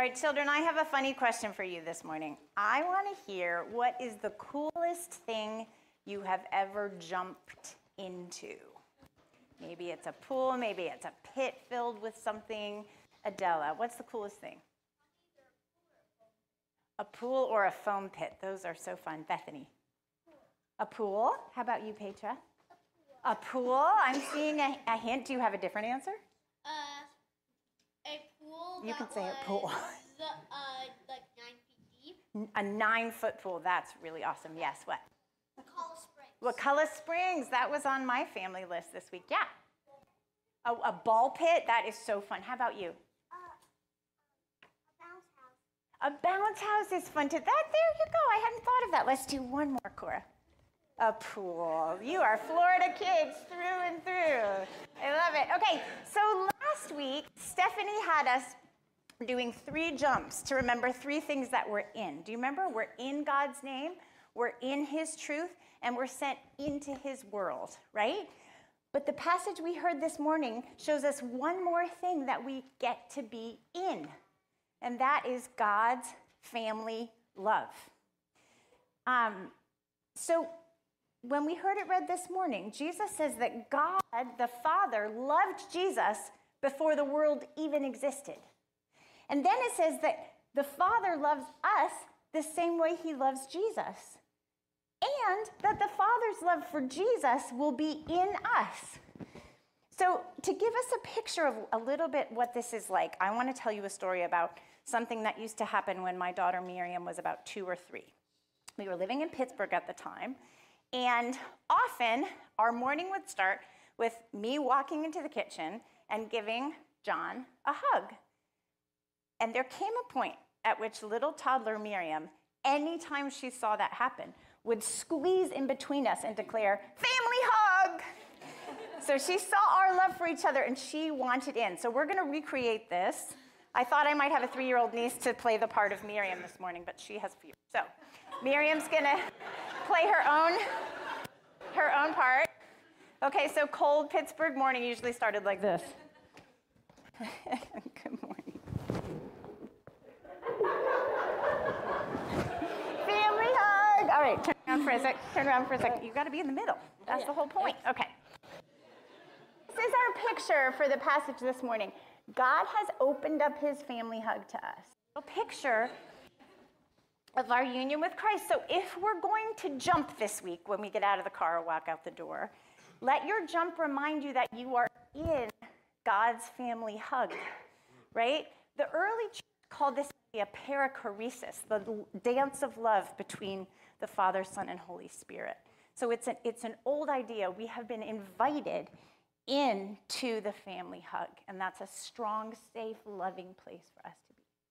All right, children, I have a funny question for you this morning. I want to hear what is the coolest thing you have ever jumped into? Maybe it's a pool, maybe it's a pit filled with something. Adela, what's the coolest thing? A pool or a foam pit. Those are so fun. Bethany. A pool. How about you, Petra? A pool. I'm seeing a, a hint. Do you have a different answer? Uh. You can say a pool. Uh, like nine feet deep. A nine foot pool. That's really awesome. Yes. What? Colorado Springs. Wakulla Springs. That was on my family list this week. Yeah. A, a ball pit. That is so fun. How about you? A bounce house. A bounce house is fun too. That there you go. I hadn't thought of that. Let's do one more, Cora. A pool. You are Florida kids through and through. I love it. Okay, so last week Stephanie had us doing three jumps to remember three things that we're in. Do you remember? We're in God's name, we're in His truth, and we're sent into His world, right? But the passage we heard this morning shows us one more thing that we get to be in and that is God's family love. Um, so, when we heard it read this morning, Jesus says that God, the Father, loved Jesus before the world even existed. And then it says that the Father loves us the same way he loves Jesus. And that the Father's love for Jesus will be in us. So, to give us a picture of a little bit what this is like, I want to tell you a story about something that used to happen when my daughter Miriam was about two or three. We were living in Pittsburgh at the time, and often our morning would start with me walking into the kitchen and giving John a hug. And there came a point at which little toddler Miriam, anytime she saw that happen, would squeeze in between us and declare, Family hug! So she saw our love for each other and she wanted in. So we're to recreate this. I thought I might have a three year old niece to play the part of Miriam this morning, but she has few. So Miriam's to play her own, her own part. Okay, so cold Pittsburgh morning usually started like this. Good morning. Family Turn around for a sec. Turn around for a second. You've got to be in the middle. That's the whole point. Okay. This is our picture for the passage this morning. God has opened up his family hug to us. A picture of our union with Christ. So if we're going to jump this week when we get out of the car or walk out the door, let your jump remind you that you are in God's family hug, right? The early church called this a perichoresis, the dance of love between the Father, Son, and Holy Spirit. So it's an, it's an old idea. We have been invited into the family hug, and that's a strong, safe, loving place for us to be.